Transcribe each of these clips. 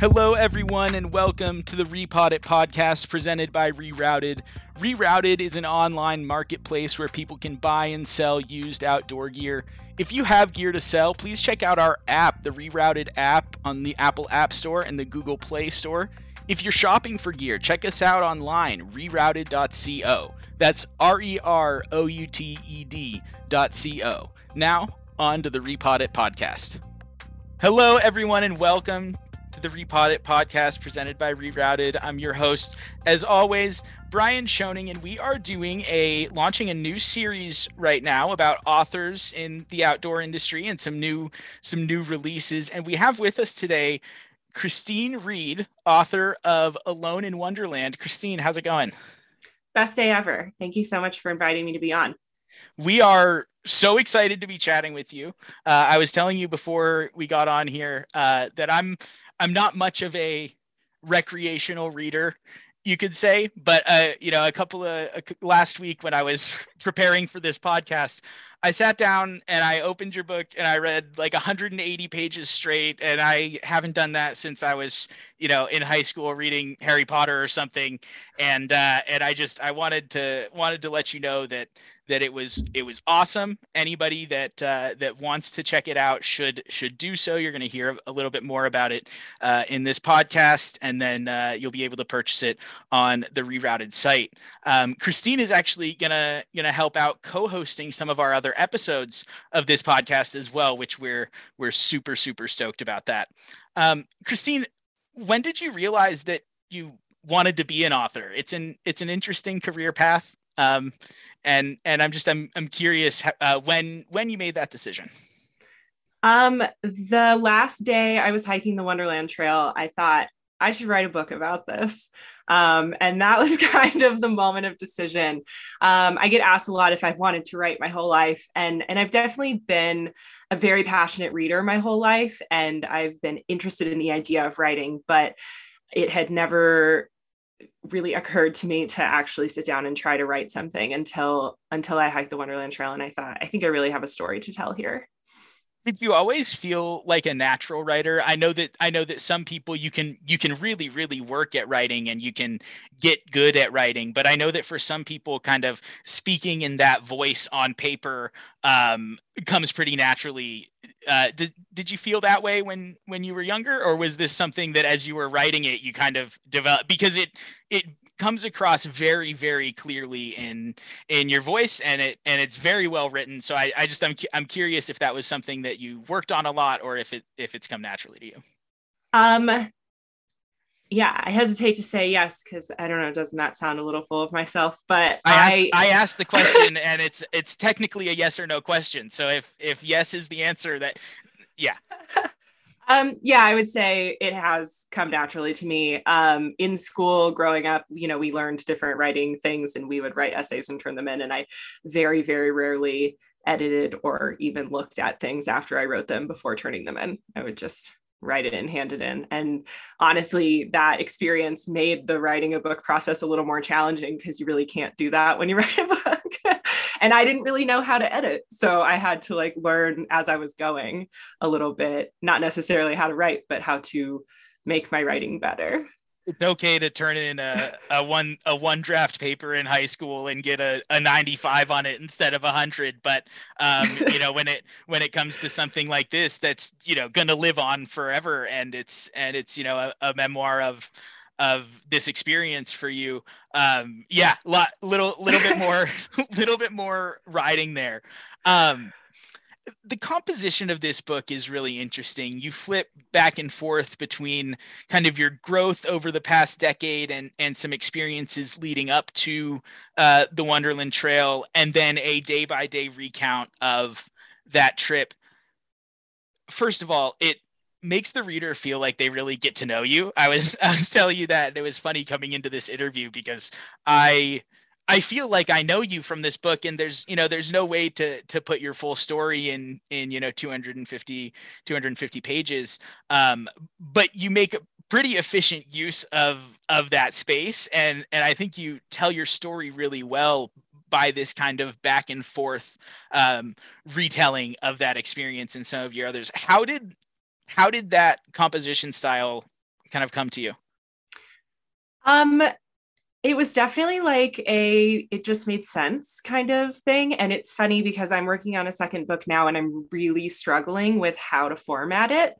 Hello, everyone, and welcome to the Repod It podcast presented by Rerouted. Rerouted is an online marketplace where people can buy and sell used outdoor gear. If you have gear to sell, please check out our app, the Rerouted app, on the Apple App Store and the Google Play Store. If you're shopping for gear, check us out online, rerouted.co. That's R E R O U T E D.co. Now, on to the Repod It podcast. Hello, everyone, and welcome to the Repod It podcast presented by Rerouted. I'm your host, as always, Brian Schoening, and we are doing a launching a new series right now about authors in the outdoor industry and some new some new releases. And we have with us today Christine Reed, author of Alone in Wonderland. Christine, how's it going? Best day ever. Thank you so much for inviting me to be on. We are so excited to be chatting with you. Uh, I was telling you before we got on here uh, that I'm I'm not much of a recreational reader, you could say, but uh, you know, a couple of last week when I was preparing for this podcast, I sat down and I opened your book and I read like 180 pages straight, and I haven't done that since I was, you know, in high school reading Harry Potter or something. And uh, and I just I wanted to wanted to let you know that that it was it was awesome. Anybody that uh, that wants to check it out should should do so. You're going to hear a little bit more about it uh, in this podcast, and then uh, you'll be able to purchase it on the rerouted site. Um, Christine is actually gonna gonna help out co-hosting some of our other episodes of this podcast as well, which we're we're super super stoked about that. Um, Christine, when did you realize that you wanted to be an author? It's an it's an interesting career path. Um, and and I'm just I'm I'm curious uh, when when you made that decision. Um, the last day I was hiking the Wonderland Trail, I thought I should write a book about this. Um, and that was kind of the moment of decision. Um, I get asked a lot if I've wanted to write my whole life, and and I've definitely been a very passionate reader my whole life, and I've been interested in the idea of writing, but it had never really occurred to me to actually sit down and try to write something until until I hiked the Wonderland Trail and I thought I think I really have a story to tell here. Did you always feel like a natural writer? I know that I know that some people you can you can really really work at writing and you can get good at writing, but I know that for some people kind of speaking in that voice on paper um, comes pretty naturally uh, did did you feel that way when when you were younger, or was this something that as you were writing it you kind of developed because it it comes across very very clearly in in your voice and it and it's very well written. So i i just i'm, I'm curious if that was something that you worked on a lot or if it if it's come naturally to you. Um yeah i hesitate to say yes because i don't know doesn't that sound a little full of myself? But i asked, I, I asked the question and it's it's technically a yes or no question. So if if yes is the answer that yeah um yeah i would say it has come naturally to me um in school growing up you know we learned different writing things and we would write essays and turn them in and i very very rarely edited or even looked at things after i wrote them before turning them in i would just write it in, hand it in. And honestly, that experience made the writing a book process a little more challenging because you really can't do that when you write a book. And I didn't really know how to edit. So I had to like learn as I was going a little bit, not necessarily how to write, but how to make my writing better. It's okay to turn in a, a one a one draft paper in high school and get a, a 95 on it instead of a hundred. But um, you know when it when it comes to something like this that's you know gonna live on forever. And it's and it's you know a, a memoir of of this experience for you um yeah lot little little bit more little bit more riding there um the composition of this book is really interesting. You flip back and forth between kind of your growth over the past decade and and some experiences leading up to uh, the Wonderland Trail, and then a day by day recount of that trip. First of all, it makes the reader feel like they really get to know you. I was I was telling you that it was funny coming into this interview because I I feel like I know you from this book and there's you know there's no way to to put your full story in in you know 250 250 pages um but you make a pretty efficient use of of that space and and I think you tell your story really well by this kind of back and forth um retelling of that experience and some of your others how did how did that composition style kind of come to you? Um, it was definitely like a it just made sense kind of thing and it's funny because i'm working on a second book now and i'm really struggling with how to format it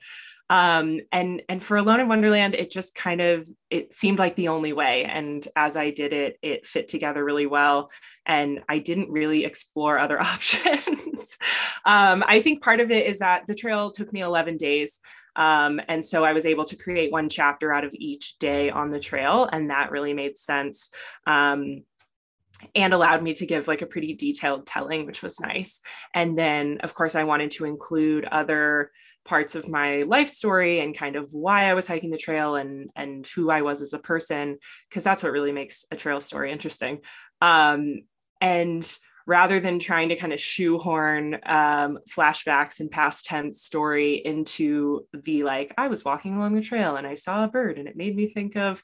um, and and for alone in wonderland it just kind of it seemed like the only way and as i did it it fit together really well and i didn't really explore other options um, i think part of it is that the trail took me 11 days um, and so I was able to create one chapter out of each day on the trail, and that really made sense. Um, and allowed me to give like a pretty detailed telling, which was nice. And then, of course, I wanted to include other parts of my life story and kind of why I was hiking the trail and and who I was as a person, because that's what really makes a trail story interesting. Um, and rather than trying to kind of shoehorn um, flashbacks and past tense story into the like, I was walking along the trail and I saw a bird and it made me think of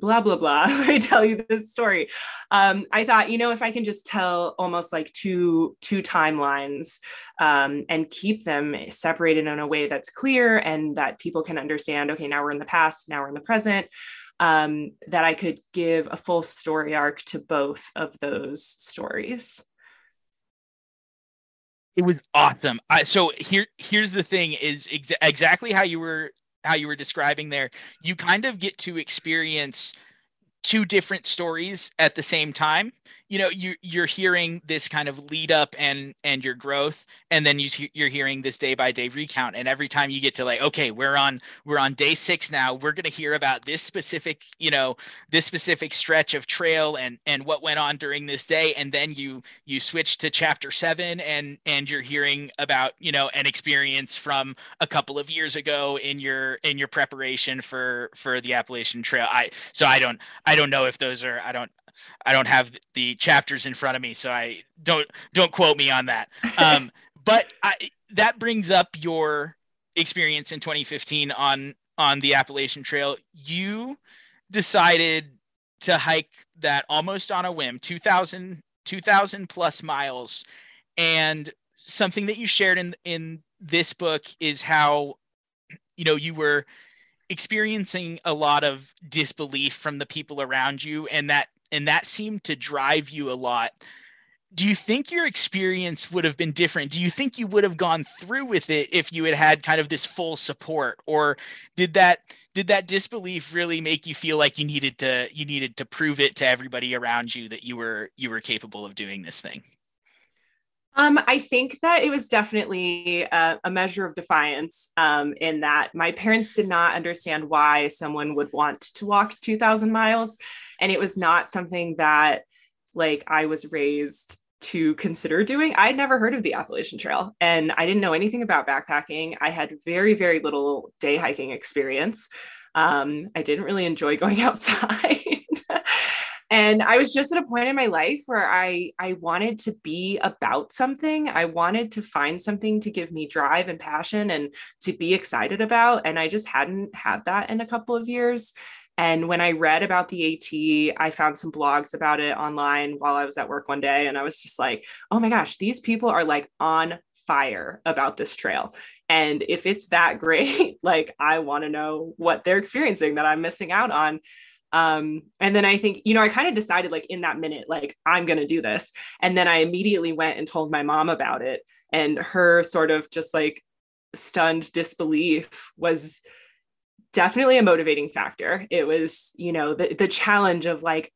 blah blah blah me tell you this story um, i thought you know if i can just tell almost like two two timelines um, and keep them separated in a way that's clear and that people can understand okay now we're in the past now we're in the present um, that i could give a full story arc to both of those stories it was awesome. I, so here, here's the thing: is ex- exactly how you were how you were describing there. You kind of get to experience two different stories at the same time. You know you you're hearing this kind of lead up and and your growth and then you you're hearing this day by day recount. And every time you get to like okay we're on we're on day 6 now. We're going to hear about this specific you know this specific stretch of trail and and what went on during this day. And then you you switch to chapter 7 and and you're hearing about you know an experience from a couple of years ago in your in your preparation for for the Appalachian Trail. I so I don't I don't know if those are I don't I don't have the chapters in front of me, so I don't don't quote me on that. Um, but I, that brings up your experience in 2015 on on the Appalachian Trail. You decided to hike that almost on a whim, 2000 2000 plus miles, and something that you shared in in this book is how you know you were experiencing a lot of disbelief from the people around you and that and that seemed to drive you a lot. Do you think your experience would have been different? Do you think you would have gone through with it if you had had kind of this full support or did that did that disbelief really make you feel like you needed to you needed to prove it to everybody around you that you were you were capable of doing this thing um, I think that it was definitely a, a measure of defiance um, in that my parents did not understand why someone would want to walk 2,000 miles. And it was not something that, like, I was raised to consider doing. I had never heard of the Appalachian Trail and I didn't know anything about backpacking. I had very, very little day hiking experience. Um, I didn't really enjoy going outside and i was just at a point in my life where i i wanted to be about something. I wanted to find something to give me drive and passion and to be excited about. And i just hadn't had that in a couple of years. And when i read about the at i found some blogs about it online while i was at work one day. And i was just like oh my gosh these people are like on fire about this trail. And if it's that great like i want to know what they're experiencing that i'm missing out on um and then i think you know i kind of decided like in that minute like i'm going to do this and then i immediately went and told my mom about it and her sort of just like stunned disbelief was definitely a motivating factor it was you know the, the challenge of like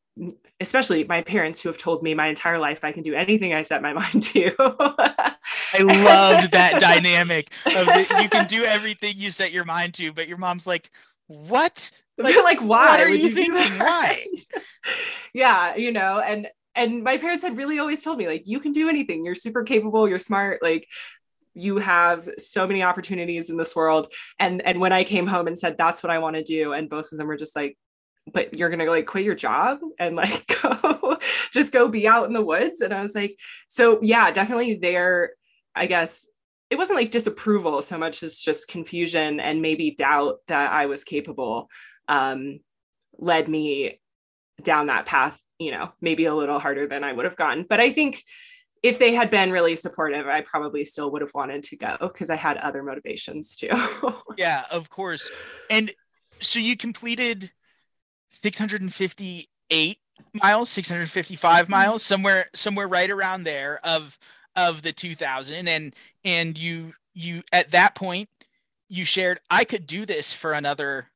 especially my parents who have told me my entire life I can do anything I set my mind to. I loved that dynamic of the, you can do everything you set your mind to, but your mom's like, "What? Like, like why what are you, you thinking? Why? yeah you know and and my parents had really always told me like you can do anything. You're super capable. You're smart. Like you have so many opportunities in this world. And and when i came home and said that's what i want to do and both of them were just like but you're gonna like quit your job and like go just go be out in the woods? And i was like so yeah definitely there i guess it wasn't like disapproval so much as just confusion and maybe doubt that i was capable um, led me down that path, you know, maybe a little harder than I would have gone. But I think if they had been really supportive, I probably still would have wanted to go because I had other motivations too. yeah, of course. And so you completed 658 miles, 655 mm-hmm. miles, somewhere somewhere right around there of of the 2000 and and you you at that point you shared I could do this for another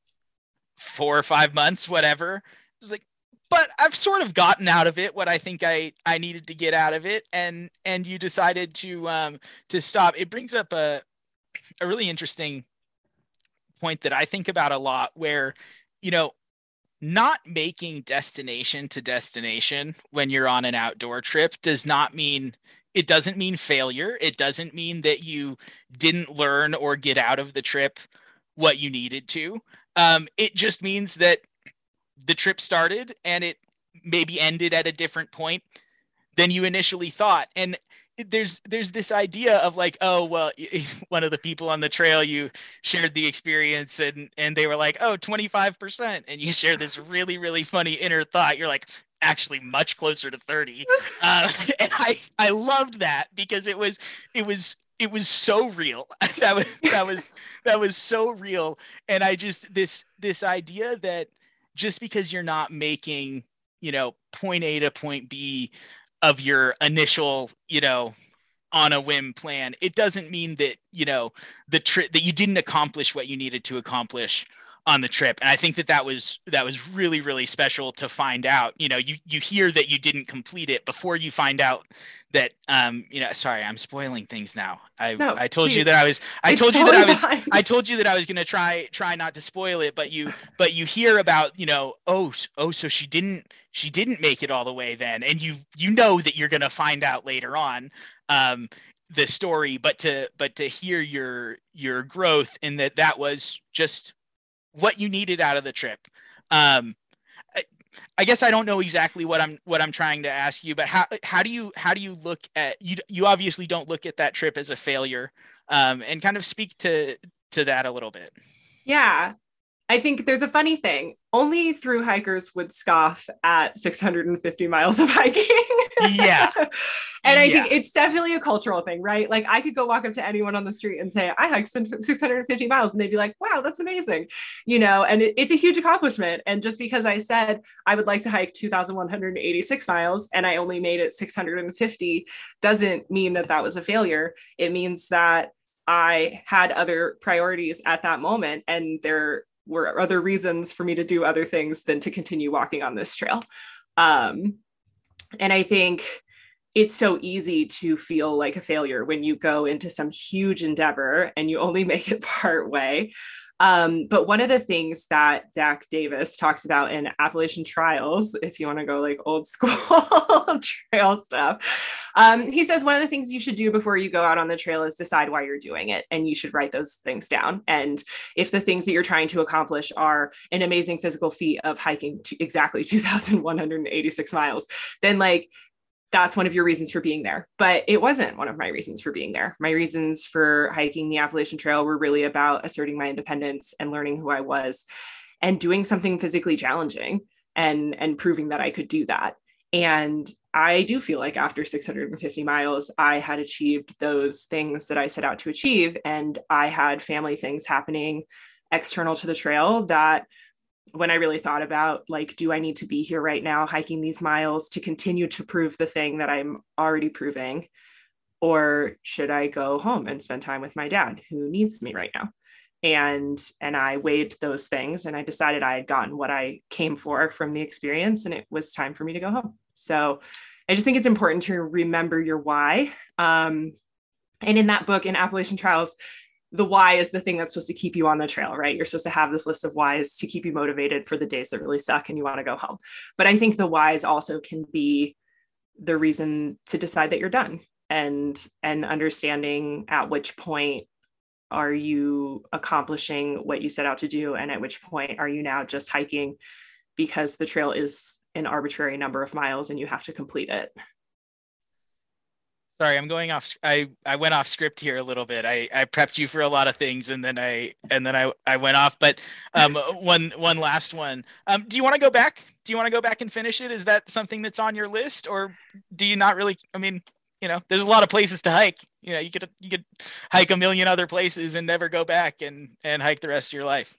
4 or 5 months whatever. It was like but I've sort of gotten out of it what I think I I needed to get out of it and and you decided to um to stop. It brings up a a really interesting point that I think about a lot where you know not making destination to destination when you're on an outdoor trip does not mean it doesn't mean failure. It doesn't mean that you didn't learn or get out of the trip what you needed to. Um, it just means that the trip started and it maybe ended at a different point than you initially thought. And there's there's this idea of like oh well one of the people on the trail you shared the experience and and they were like oh 25% and you share this really really funny inner thought. You're like actually much closer to 30 uh, and i i loved that because it was it was it was so real. That was that was that was so real. And i just this this idea that just because you're not making you know point a to point b of your initial, you know, on a whim plan, it doesn't mean that, you know, the trip that you didn't accomplish what you needed to accomplish on the trip. And i think that that was that was really really special to find out. You know you you hear that you didn't complete it before you find out that um you know sorry i'm spoiling things now. I no, i told please. you that i was i it's told you that i was i told you that i was going to try try not to spoil it but you but you hear about you know oh oh so she didn't she didn't make it all the way then. And you you know that you're going to find out later on um the story but to but to hear your your growth and that that was just what you needed out of the trip. Um, I, guess I don't know exactly what I'm what I'm trying to ask you, but how how do you how do you look at you? You obviously don't look at that trip as a failure, um, and kind of speak to to that a little bit. Yeah, I think there's a funny thing. Only through hikers would scoff at 650 miles of hiking. yeah. and I yeah. think it's definitely a cultural thing, right? Like I could go walk up to anyone on the street and say, I hiked 650 miles, and they'd be like, wow, that's amazing. You know, and it, it's a huge accomplishment. And just because I said I would like to hike 2,186 miles and I only made it 650 doesn't mean that that was a failure. It means that I had other priorities at that moment and there were other reasons for me to do other things than to continue walking on this trail. Um, and I think it's so easy to feel like a failure when you go into some huge endeavor and you only make it part way. Um, but one of the things that Zach Davis talks about in Appalachian Trials, if you want to go like old school trail stuff, um, he says one of the things you should do before you go out on the trail is decide why you're doing it. And you should write those things down. And if the things that you're trying to accomplish are an amazing physical feat of hiking exactly 2,186 miles, then like that's one of your reasons for being there. But it wasn't one of my reasons for being there. My reasons for hiking the Appalachian Trail were really about asserting my independence and learning who I was and doing something physically challenging and and proving that I could do that. And I do feel like after 650 miles, I had achieved those things that I set out to achieve. And I had family things happening external to the trail that when I really thought about like, do I need to be here right now hiking these miles to continue to prove the thing that I'm already proving? Or should I go home and spend time with my dad who needs me right now? And and I weighed those things and I decided I had gotten what I came for from the experience and it was time for me to go home. So I just think it's important to remember your why. Um, and in that book, in Appalachian Trials, the why is the thing that's supposed to keep you on the trail, right? You're supposed to have this list of whys to keep you motivated for the days that really suck and you want to go home. But I think the whys also can be the reason to decide that you're done and and understanding at which point are you accomplishing what you set out to do and at which point are you now just hiking because the trail is an arbitrary number of miles and you have to complete it sorry i'm going off i i went off script here a little bit. I i prepped you for a lot of things and then i and then i i went off but um one one last one. Um do you want to go back? Do you want to go back and finish it? Is that something that's on your list or do you not really i mean you know there's a lot of places to hike. You know you could you could hike a million other places and never go back and and hike the rest of your life.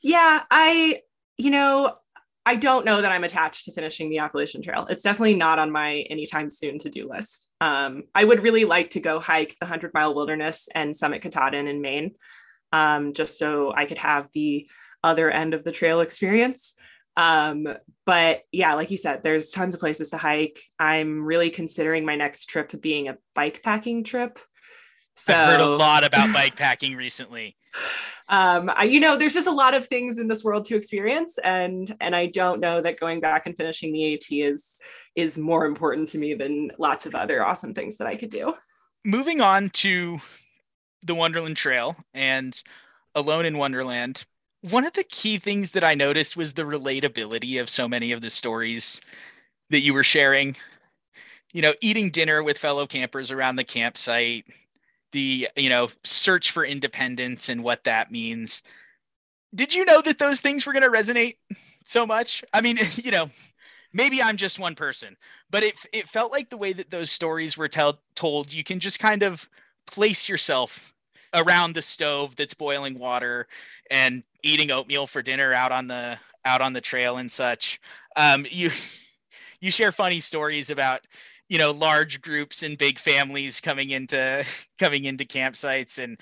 Yeah, I, you know, I don't know that I'm attached to finishing the Appalachian Trail. It's definitely not on my anytime soon to do list. Um, I would really like to go hike the 100 mile wilderness and summit Katahdin in Maine, um, just so I could have the other end of the trail experience. Um, but yeah, like you said, there's tons of places to hike. I'm really considering my next trip being a bike packing trip. So I've heard a lot about bike packing recently. um, I, you know, there's just a lot of things in this world to experience, and and I don't know that going back and finishing the AT is is more important to me than lots of other awesome things that I could do. Moving on to the Wonderland Trail and Alone in Wonderland. One of the key things that I noticed was the relatability of so many of the stories that you were sharing. You know, eating dinner with fellow campers around the campsite, the you know search for independence and what that means. Did you know that those things were going to resonate so much? I mean you know maybe i'm just one person but it it felt like the way that those stories were tell, told you can just kind of place yourself around the stove that's boiling water and eating oatmeal for dinner out on the out on the trail and such. Um, you you share funny stories about you know large groups and big families coming into coming into campsites. And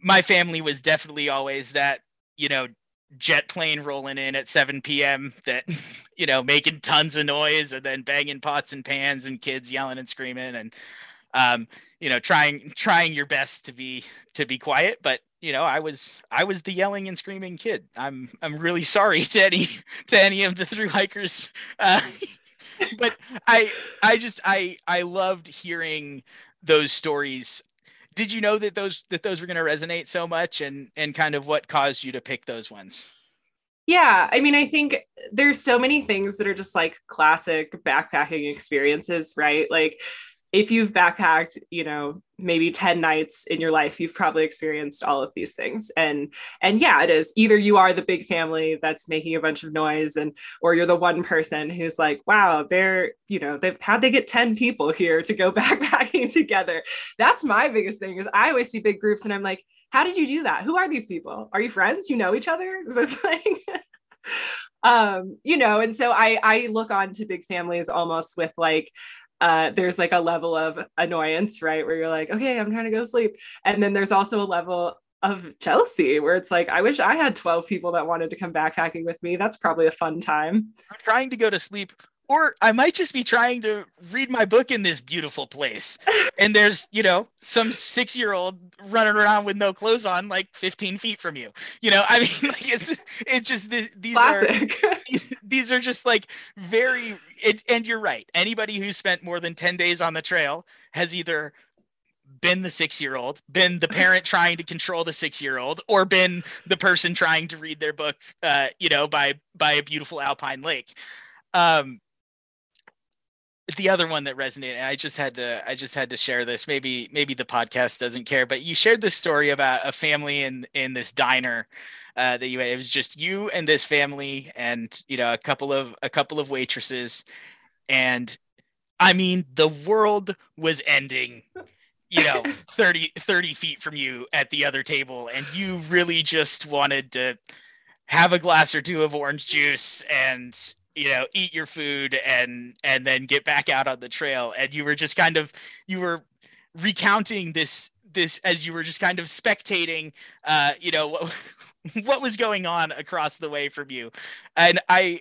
my family was definitely always that you know jet plane rolling in at 7 p.m that you know making tons of noise and then banging pots and pans and kids yelling and screaming and um you know trying trying your best to be to be quiet. But you know i was i was the yelling and screaming kid. I'm i'm really sorry to any to any of the through hikers uh, but I I just I I loved hearing those stories. Did you know that those that those were going to resonate so much and and kind of what caused you to pick those ones? Yeah, I mean, I think there's so many things that are just like classic backpacking experiences, right? Like if you've backpacked, you know, maybe 10 nights in your life, you've probably experienced all of these things. And and yeah, it is either you are the big family that's making a bunch of noise and or you're the one person who's like, wow, they're, you know, they've how'd they get 10 people here to go backpacking together? That's my biggest thing is I always see big groups and I'm like, how did you do that? Who are these people? Are you friends? You know each other? Like um you know and so i i look on to big families almost with like uh, there's like a level of annoyance, right? Where you're like, okay, I'm trying to go sleep. And then there's also a level of jealousy where it's like, I wish I had 12 people that wanted to come backpacking with me. That's probably a fun time. I'm trying to go to sleep or I might just be trying to read my book in this beautiful place. and there's, you know, some six year old running around with no clothes on, like 15 feet from you. You know, I mean, like it's it's just these Classic. are these are just like very. It, and you're right. Anybody who's spent more than 10 days on the trail has either been the six year old, been the parent trying to control the six year old, or been the person trying to read their book, uh, you know, by by a beautiful alpine lake. Um, the other one that resonated i just had to i just had to share this. Maybe maybe the podcast doesn't care but you shared this story about a family in in this diner uh, that you had. It was just you and this family and you know a couple of a couple of waitresses. And i mean the world was ending you know 30 30 feet from you at the other table and you really just wanted to have a glass or two of orange juice and you know eat your food and and then get back out on the trail. And you were just kind of you were recounting this this as you were just kind of spectating uh you know what, what was going on across the way from you. And i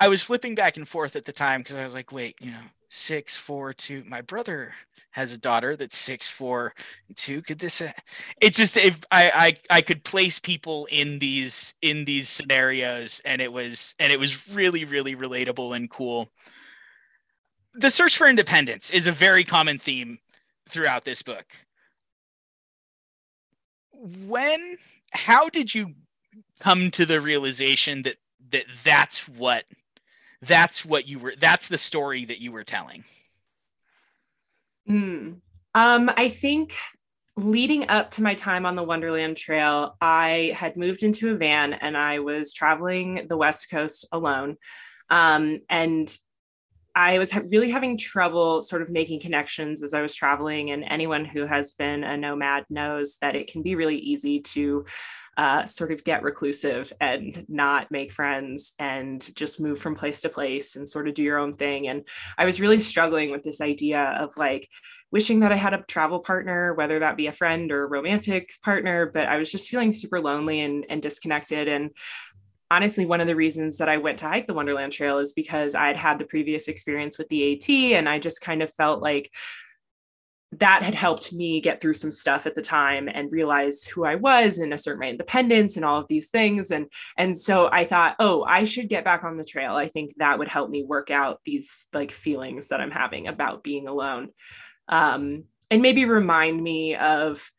i was flipping back and forth at the time because i was like wait you know six four two my brother has a daughter that's six four two. Could this uh, it just if I, I i could place people in these in these scenarios and it was and it was really really relatable and cool. The search for independence is a very common theme throughout this book. When how did you come to the realization that that that's what that's what you were that's the story that you were telling Mm. Um, I think leading up to my time on the Wonderland Trail, I had moved into a van and I was traveling the West Coast alone. Um, and I was really having trouble sort of making connections as I was traveling. And anyone who has been a nomad knows that it can be really easy to uh, sort of get reclusive and not make friends and just move from place to place and sort of do your own thing. And I was really struggling with this idea of like, wishing that I had a travel partner, whether that be a friend or a romantic partner, but I was just feeling super lonely and, and disconnected. And honestly, one of the reasons that I went to hike the Wonderland Trail is because I'd had the previous experience with the AT and I just kind of felt like that had helped me get through some stuff at the time and realize who I was and assert my independence and all of these things. And, and so I thought, oh, I should get back on the trail. I think that would help me work out these like feelings that I'm having about being alone um, and maybe remind me of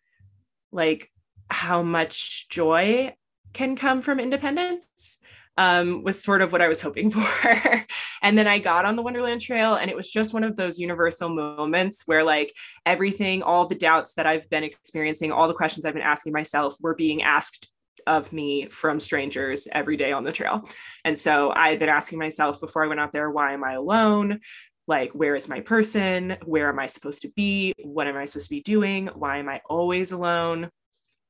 like how much joy can come from independence um, was sort of what I was hoping for. and then I got on the Wonderland Trail, and it was just one of those universal moments where, like, everything, all the doubts that I've been experiencing, all the questions I've been asking myself were being asked of me from strangers every day on the trail. And so I had been asking myself before I went out there, why am I alone? like where is my person where am i supposed to be what am i supposed to be doing why am i always alone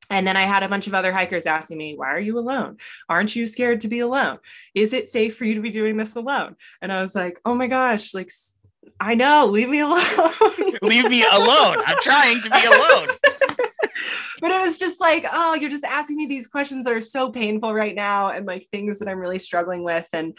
and then I had a bunch of other hikers asking me, Why are you alone? Aren't you scared to be alone? Is it safe for you to be doing this alone? And I was like, Oh my gosh, like, I know, leave me alone. leave me alone. I'm trying to be alone. but it was just like, Oh, you're just asking me these questions that are so painful right now and like things that I'm really struggling with. And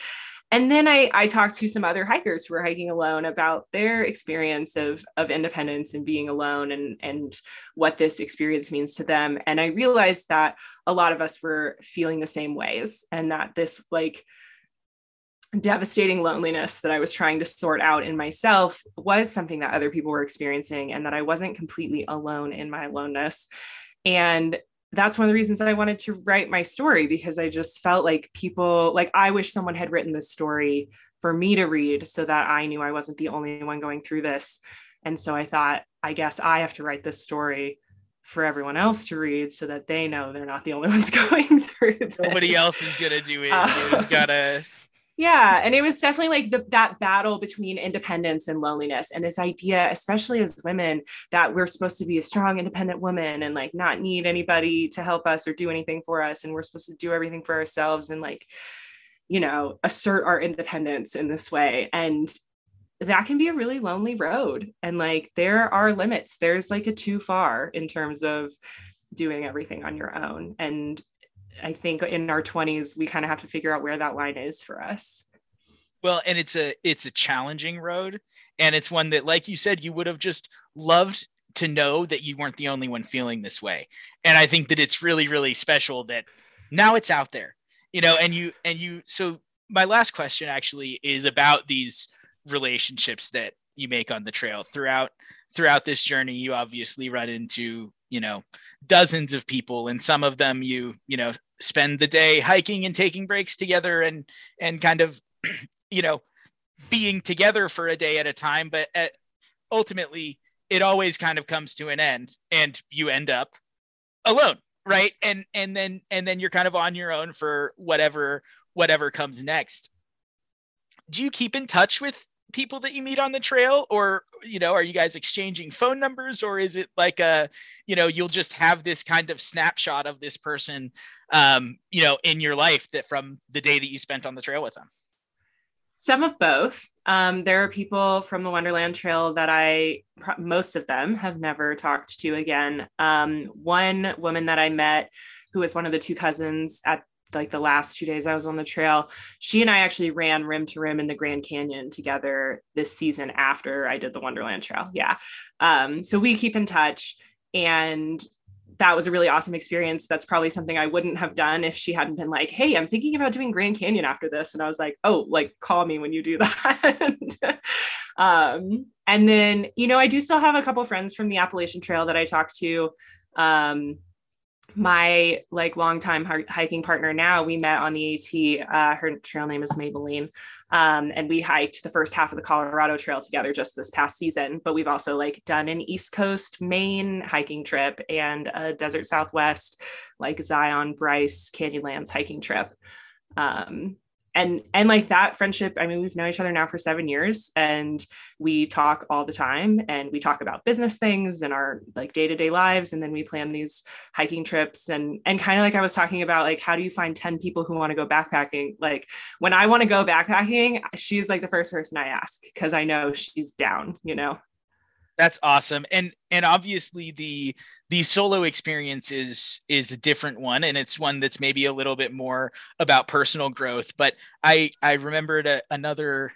and then I, I talked to some other hikers who were hiking alone about their experience of, of independence and being alone and, and what this experience means to them. And I realized that a lot of us were feeling the same ways and that this like devastating loneliness that I was trying to sort out in myself was something that other people were experiencing and that I wasn't completely alone in my aloneness. And that's one of the reasons I wanted to write my story because I just felt like people, like, I wish someone had written this story for me to read so that I knew I wasn't the only one going through this. And so I thought, I guess I have to write this story for everyone else to read so that they know they're not the only ones going through this. Nobody else is going to do it. Uh, you just got to yeah and it was definitely like the, that battle between independence and loneliness and this idea especially as women that we're supposed to be a strong independent woman and like not need anybody to help us or do anything for us and we're supposed to do everything for ourselves and like you know assert our independence in this way and that can be a really lonely road and like there are limits. There's like a too far in terms of doing everything on your own and I think in our 20s we kind of have to figure out where that line is for us. Well, and it's a it's a challenging road and it's one that like you said you would have just loved to know that you weren't the only one feeling this way. And I think that it's really really special that now it's out there. You know, and you and you so my last question actually is about these relationships that you make on the trail. Throughout throughout this journey you obviously run into you know dozens of people and some of them you you know spend the day hiking and taking breaks together and and kind of you know being together for a day at a time. But at, ultimately it always kind of comes to an end and you end up alone right? And and then and then you're kind of on your own for whatever whatever comes next. Do you keep in touch with people that you meet on the trail? Or you know are you guys exchanging phone numbers? Or is it like a you know you'll just have this kind of snapshot of this person um you know in your life that from the day that you spent on the trail with them? Some of both. Um, there are people from the wonderland trail that i most of them have never talked to again. Um, one woman that i met who was one of the two cousins at like the last two days I was on the trail, she and I actually ran rim to rim in the Grand Canyon together this season after I did the Wonderland Trail. Yeah. Um, so we keep in touch and that was a really awesome experience. That's probably something I wouldn't have done if she hadn't been like, Hey, I'm thinking about doing Grand Canyon after this. And I was like, Oh, like call me when you do that. um, and then, you know, I do still have a couple friends from the Appalachian Trail that I talk to. Um, my like longtime hiking partner now we met on the AT. Uh, her trail name is Maybelline. Um, and we hiked the first half of the Colorado Trail together just this past season. But we've also like done an East Coast Maine hiking trip and a Desert Southwest like Zion Bryce Canyonlands hiking trip. Um, and and like that friendship i mean we've known each other now for seven years and we talk all the time and we talk about business things and our like day-to-day lives. And then we plan these hiking trips and and kind of like i was talking about like how do you find 10 people who want to go backpacking? Like when i want to go backpacking she's like the first person i ask because i know she's down you know that's awesome. And and obviously the the solo experience is is a different one and it's one that's maybe a little bit more about personal growth. But i i remembered a, another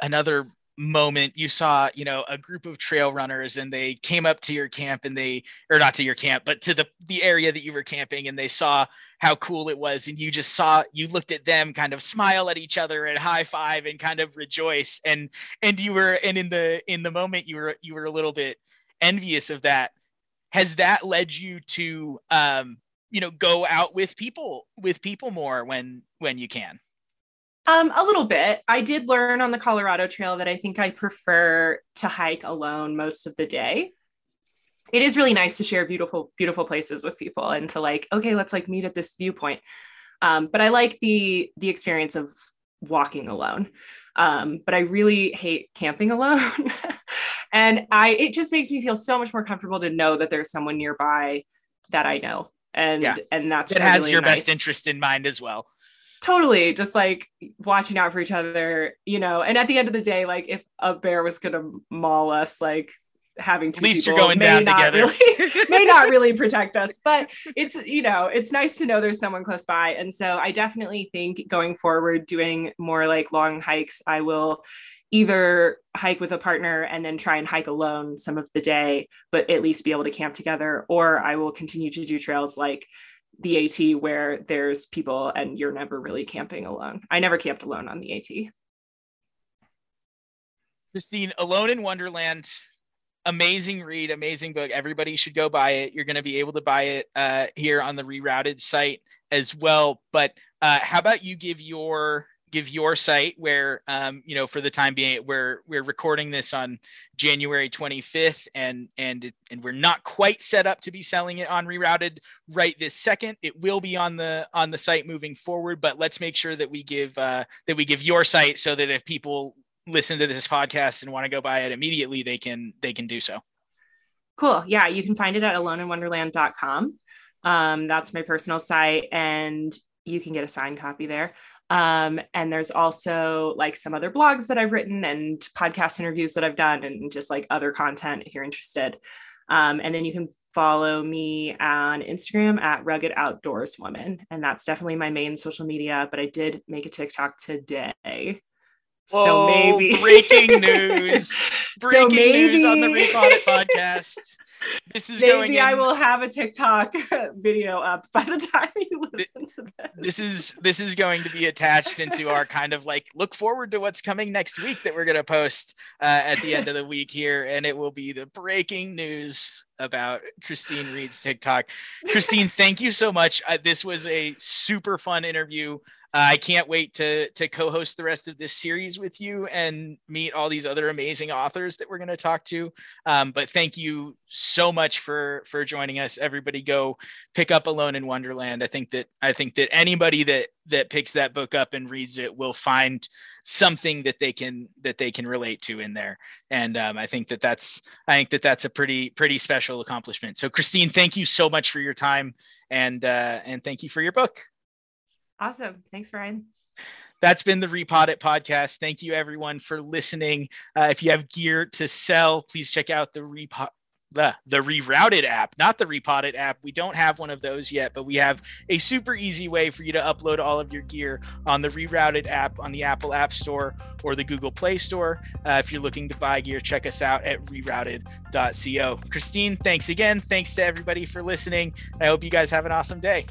another moment you saw you know a group of trail runners and they came up to your camp and they or not to your camp but to the the area that you were camping and they saw how cool it was and you just saw you looked at them kind of smile at each other and high five and kind of rejoice. And and you were and in the in the moment you were you were a little bit envious of that. Has that led you to um you know go out with people with people more when when you can um, a little bit. I did learn on the Colorado Trail that I think I prefer to hike alone most of the day. It is really nice to share beautiful, beautiful places with people and to like, okay, let's like meet at this viewpoint. Um, but I like the the experience of walking alone. Um, but I really hate camping alone. and I it just makes me feel so much more comfortable to know that there's someone nearby that I know. And yeah. and that's it has your nice. best interest in mind as well totally just like watching out for each other you know? And at the end of the day like if a bear was gonna maul us like having two at least you're going down together. really, may not really protect us. But it's you know it's nice to know there's someone close by. And so i definitely think going forward doing more like long hikes i will either hike with a partner and then try and hike alone some of the day but at least be able to camp together or i will continue to do trails like the AT where there's people and you're never really camping alone. I never camped alone on the AT. Christine, Alone in Wonderland, amazing read, amazing book. Everybody should go buy it. You're going to be able to buy it uh, here on the rerouted site as well. But uh, how about you give your give your site where um, you know for the time being we're we're recording this on January 25th and and and we're not quite set up to be selling it on rerouted right this second. It will be on the on the site moving forward but let's make sure that we give uh, that we give your site so that if people listen to this podcast and want to go buy it immediately they can they can do so. Cool. Yeah you can find it at aloneinwonderland.com um, that's my personal site. And you can get a signed copy there um, and there's also like some other blogs that I've written and podcast interviews that I've done and just like other content if you're interested. Um, and then you can follow me on Instagram at Rugged Outdoors Woman. And that's definitely my main social media, but I did make a TikTok today. Whoa, so maybe breaking news. Breaking so maybe... news on the Repod podcast. This is maybe I will have a TikTok video up by the time you listen to this. This is this is going to be attached into our kind of like look forward to what's coming next week that we're going to post uh, at the end of the week here, and it will be the breaking news about Christine Reed's TikTok. Christine, thank you so much. Uh, this was a super fun interview. I can't wait to to co-host the rest of this series with you and meet all these other amazing authors that we're going to talk to. Um, but thank you so much for for joining us. Everybody, go pick up Alone in Wonderland. I think that I think that anybody that that picks that book up and reads it will find something that they can that they can relate to in there. And um, I think that that's I think that that's a pretty pretty special accomplishment. So Christine, thank you so much for your time and uh, and thank you for your book. Awesome. Thanks, Brian. That's been the Repod It podcast. Thank you, everyone, for listening. Uh, if you have gear to sell, please check out the Repot the, the rerouted app, not the Repod It app. We don't have one of those yet, but we have a super easy way for you to upload all of your gear on the rerouted app on the Apple App Store or the Google Play Store. Uh, if you're looking to buy gear, check us out at rerouted.co. Christine, thanks again. Thanks to everybody for listening. I hope you guys have an awesome day.